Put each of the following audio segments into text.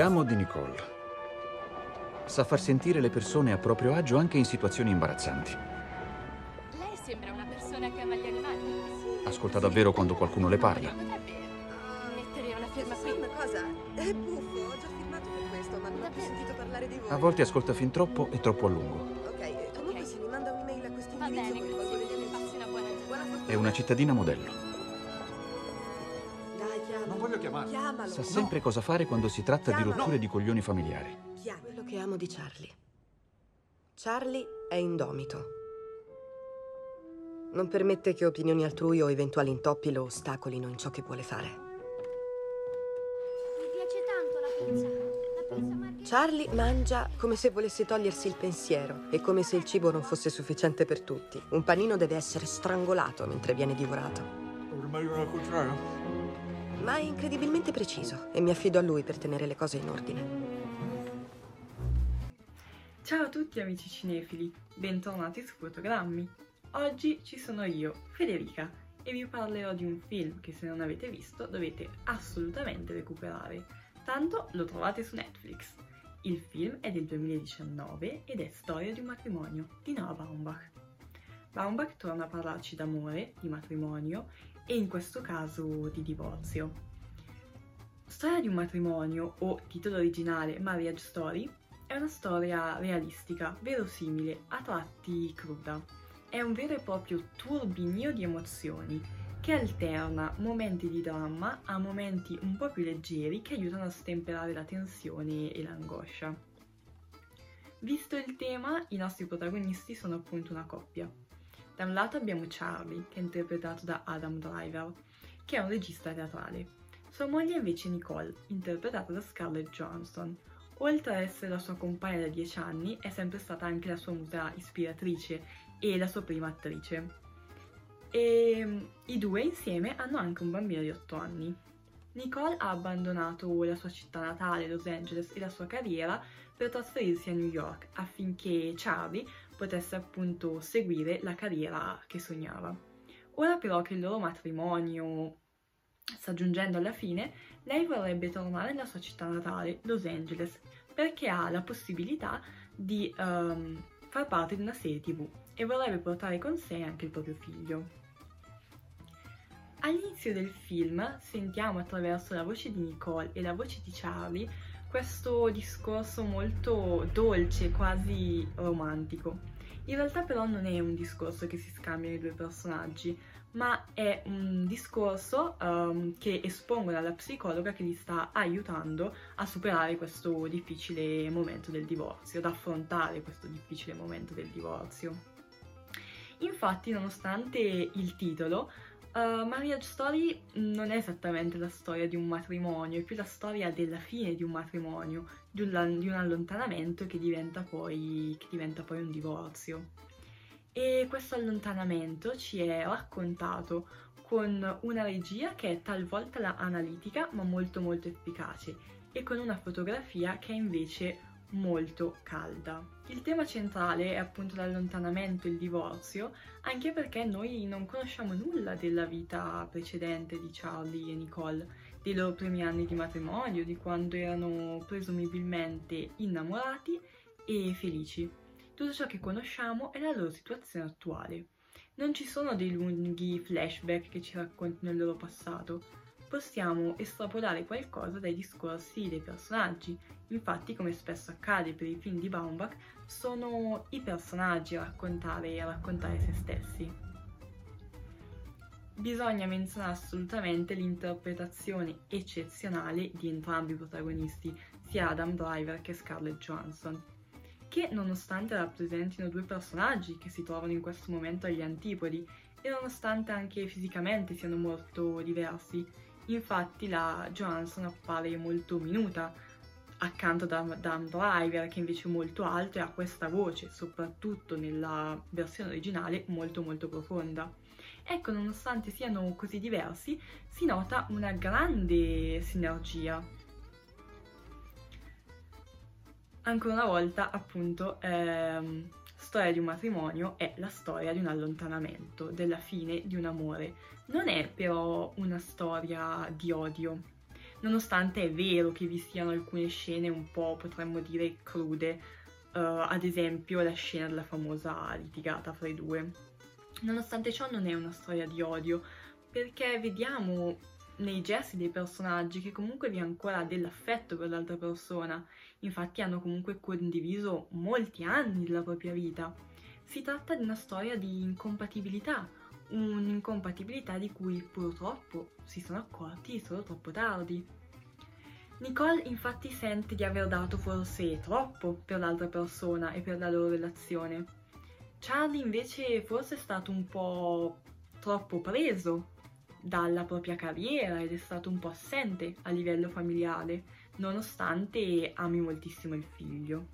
amo di Nicole. Sa far sentire le persone a proprio agio anche in situazioni imbarazzanti. Lei sembra una persona che ama gli animali. Ascolta davvero quando qualcuno le parla. Potrebbe mettere una firma Sai qui. una cosa? È buffo, ho già firmato per questo, ma non ho più Davvero? sentito parlare di voi. A volte ascolta fin troppo e troppo a lungo. Ok, comunque se mi manda un'email a questo indirizzo fortuna. È una cittadina modello. Chiamarlo. Chiamalo. Sa sempre cosa fare quando si tratta di Chiamalo. rotture di coglioni familiari. Chiamalo. Quello che amo di Charlie. Charlie è indomito. Non permette che opinioni altrui o eventuali intoppi lo ostacolino in ciò che vuole fare. Mi piace tanto la pizza. La pizza margherita. Charlie mangia come se volesse togliersi il pensiero e come se il cibo non fosse sufficiente per tutti. Un panino deve essere strangolato mentre viene divorato. Ormai al contrario. Ma è incredibilmente preciso e mi affido a lui per tenere le cose in ordine. Ciao a tutti amici cinefili, bentornati su Fotogrammi. Oggi ci sono io, Federica, e vi parlerò di un film che se non avete visto dovete assolutamente recuperare, tanto lo trovate su Netflix. Il film è del 2019 ed è Storia di un matrimonio di Noah Baumbach. Baumbach torna a parlarci d'amore, di matrimonio e in questo caso di divorzio. Storia di un matrimonio, o titolo originale Marriage Story, è una storia realistica, verosimile, a tratti cruda. È un vero e proprio turbinio di emozioni che alterna momenti di dramma a momenti un po' più leggeri che aiutano a stemperare la tensione e l'angoscia. Visto il tema, i nostri protagonisti sono appunto una coppia. Da un lato abbiamo Charlie, che è interpretato da Adam Driver, che è un regista teatrale. Sua moglie è invece Nicole, interpretata da Scarlett Johansson, Oltre ad essere la sua compagna da 10 anni, è sempre stata anche la sua musa ispiratrice e la sua prima attrice. E mm, i due insieme hanno anche un bambino di 8 anni. Nicole ha abbandonato la sua città natale, Los Angeles, e la sua carriera per trasferirsi a New York affinché Charlie potesse appunto seguire la carriera che sognava. Ora però che il loro matrimonio sta giungendo alla fine, lei vorrebbe tornare nella sua città natale, Los Angeles, perché ha la possibilità di ehm, far parte di una serie tv e vorrebbe portare con sé anche il proprio figlio. All'inizio del film sentiamo attraverso la voce di Nicole e la voce di Charlie questo discorso molto dolce, quasi romantico. In realtà però non è un discorso che si scambiano i due personaggi, ma è un discorso ehm, che espongono alla psicologa che li sta aiutando a superare questo difficile momento del divorzio, ad affrontare questo difficile momento del divorzio. Infatti, nonostante il titolo, Uh, Marriage Story non è esattamente la storia di un matrimonio, è più la storia della fine di un matrimonio, di un, di un allontanamento che diventa, poi, che diventa poi un divorzio. E questo allontanamento ci è raccontato con una regia che è talvolta analitica ma molto molto efficace e con una fotografia che è invece molto calda. Il tema centrale è appunto l'allontanamento il divorzio, anche perché noi non conosciamo nulla della vita precedente di Charlie e Nicole, dei loro primi anni di matrimonio, di quando erano presumibilmente innamorati e felici. Tutto ciò che conosciamo è la loro situazione attuale. Non ci sono dei lunghi flashback che ci raccontano il loro passato, possiamo estrapolare qualcosa dai discorsi dei personaggi. Infatti, come spesso accade per i film di Baumbach, sono i personaggi a raccontare, a raccontare se stessi. Bisogna menzionare assolutamente l'interpretazione eccezionale di entrambi i protagonisti, sia Adam Driver che Scarlett Johansson, che nonostante rappresentino due personaggi che si trovano in questo momento agli antipodi e nonostante anche fisicamente siano molto diversi, infatti la Johansson appare molto minuta accanto da Dan Driver che invece è molto alto e ha questa voce, soprattutto nella versione originale, molto molto profonda. Ecco, nonostante siano così diversi, si nota una grande sinergia. Ancora una volta, appunto, ehm, storia di un matrimonio è la storia di un allontanamento, della fine di un amore. Non è però una storia di odio. nonostante è vero che vi siano alcune scene un po', potremmo dire, crude, uh, ad esempio la scena della famosa litigata fra i due. Nonostante ciò non è una storia di odio, perché vediamo nei gesti dei personaggi che comunque vi è ancora dell'affetto per l'altra persona, infatti hanno comunque condiviso molti anni della propria vita. Si tratta di una storia di incompatibilità, un'incompatibilità di cui purtroppo si sono accorti solo troppo tardi. Nicole infatti sente di aver dato forse troppo per l'altra persona e per la loro relazione. Charlie invece forse è stato un po' troppo preso dalla propria carriera ed è stato un po' assente a livello familiare, nonostante ami moltissimo il figlio.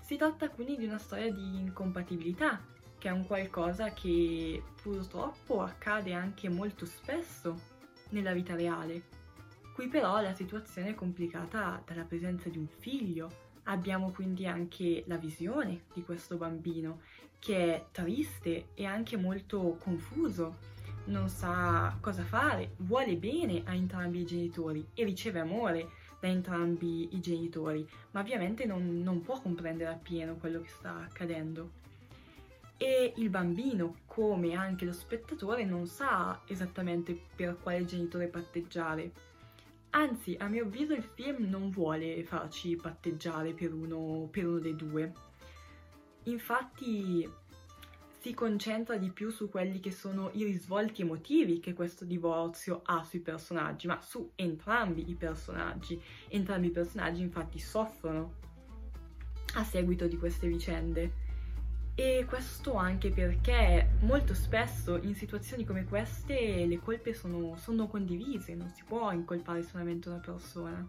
Si tratta quindi di una storia di incompatibilità, che è un qualcosa che purtroppo accade anche molto spesso nella vita reale. Qui però la situazione è complicata dalla presenza di un figlio. Abbiamo quindi anche la visione di questo bambino che è triste e anche molto confuso, non sa cosa fare, vuole bene a entrambi i genitori e riceve amore da entrambi i genitori, ma ovviamente non, non può comprendere appieno quello che sta accadendo. E il bambino, come anche lo spettatore, non sa esattamente per quale genitore patteggiare Anzi, a mio avviso il film non vuole farci patteggiare per uno, per uno dei due. Infatti si concentra di più su quelli che sono i risvolti emotivi che questo divorzio ha sui personaggi, ma su entrambi i personaggi. Entrambi i personaggi infatti soffrono a seguito di queste vicende. E questo anche perché molto spesso in situazioni come queste le colpe sono, sono condivise, non si può incolpare solamente una persona.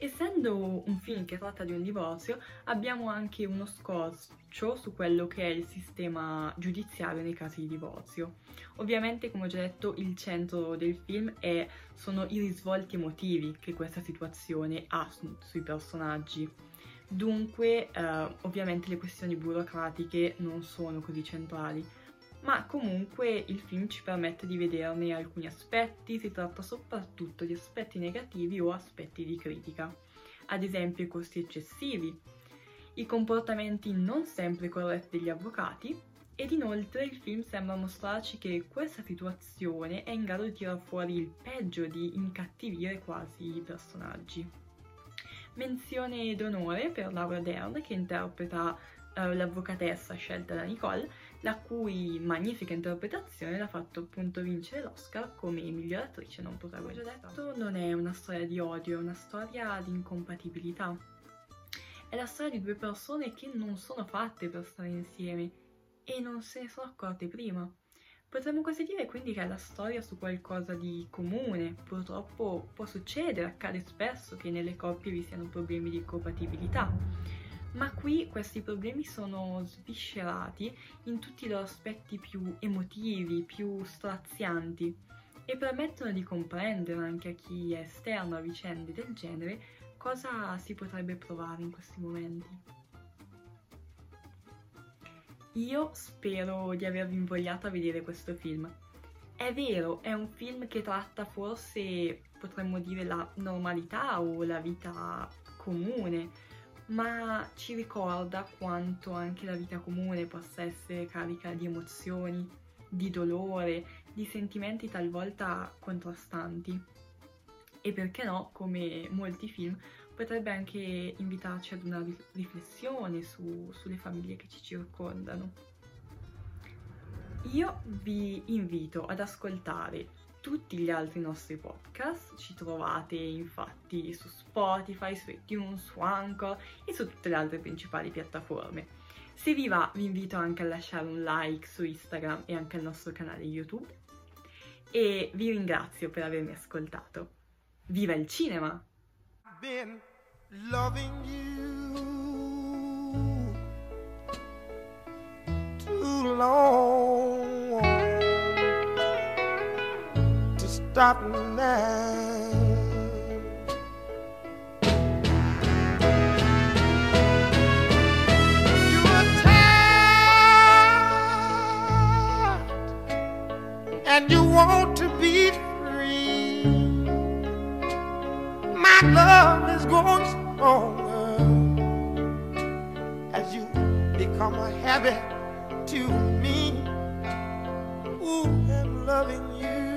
Essendo un film che tratta di un divorzio, abbiamo anche uno scorcio su quello che è il sistema giudiziario nei casi di divorzio. Ovviamente, come ho già detto, il centro del film è, sono i risvolti emotivi che questa situazione ha su, sui personaggi. Dunque, eh, ovviamente le questioni burocratiche non sono così centrali, ma comunque il film ci permette di vederne alcuni aspetti, si tratta soprattutto di aspetti negativi o aspetti di critica, ad esempio i costi eccessivi, i comportamenti non sempre corretti degli avvocati ed inoltre il film sembra mostrarci che questa situazione è in grado di tirar fuori il peggio, di incattivire quasi i personaggi. Menzione d'onore per Laura Dern che interpreta uh, l'avvocatessa scelta da Nicole, la cui magnifica interpretazione l'ha fatto appunto vincere l'Oscar come miglior attrice non protagonista. Detto, non è una storia di odio, è una storia di incompatibilità. È la storia di due persone che non sono fatte per stare insieme e non se ne sono accorte prima. Potremmo quasi dire quindi che è la storia su qualcosa di comune. Purtroppo può succedere, accade spesso che nelle coppie vi siano problemi di compatibilità. Ma qui questi problemi sono sviscerati in tutti i loro aspetti più emotivi, più strazianti e permettono di comprendere anche a chi è esterno a vicende del genere cosa si potrebbe provare in questi momenti. Io spero di avervi invogliato a vedere questo film. È vero, è un film che tratta forse, potremmo dire, la normalità o la vita comune, ma ci ricorda quanto anche la vita comune possa essere carica di emozioni, di dolore, di sentimenti talvolta contrastanti. E perché no, come molti film, potrebbe anche invitarci ad una riflessione su, sulle famiglie che ci circondano. Io vi invito ad ascoltare tutti gli altri nostri podcast, ci trovate infatti su Spotify, su iTunes, su Anchor e su tutte le altre principali piattaforme. Se vi va vi invito anche a lasciare un like su Instagram e anche al nostro canale YouTube e vi ringrazio per avermi ascoltato. Viva il cinema! long stop now. You were tired and you want to be free. My love is growing stronger as you become a habit to me. Ooh, I'm loving you.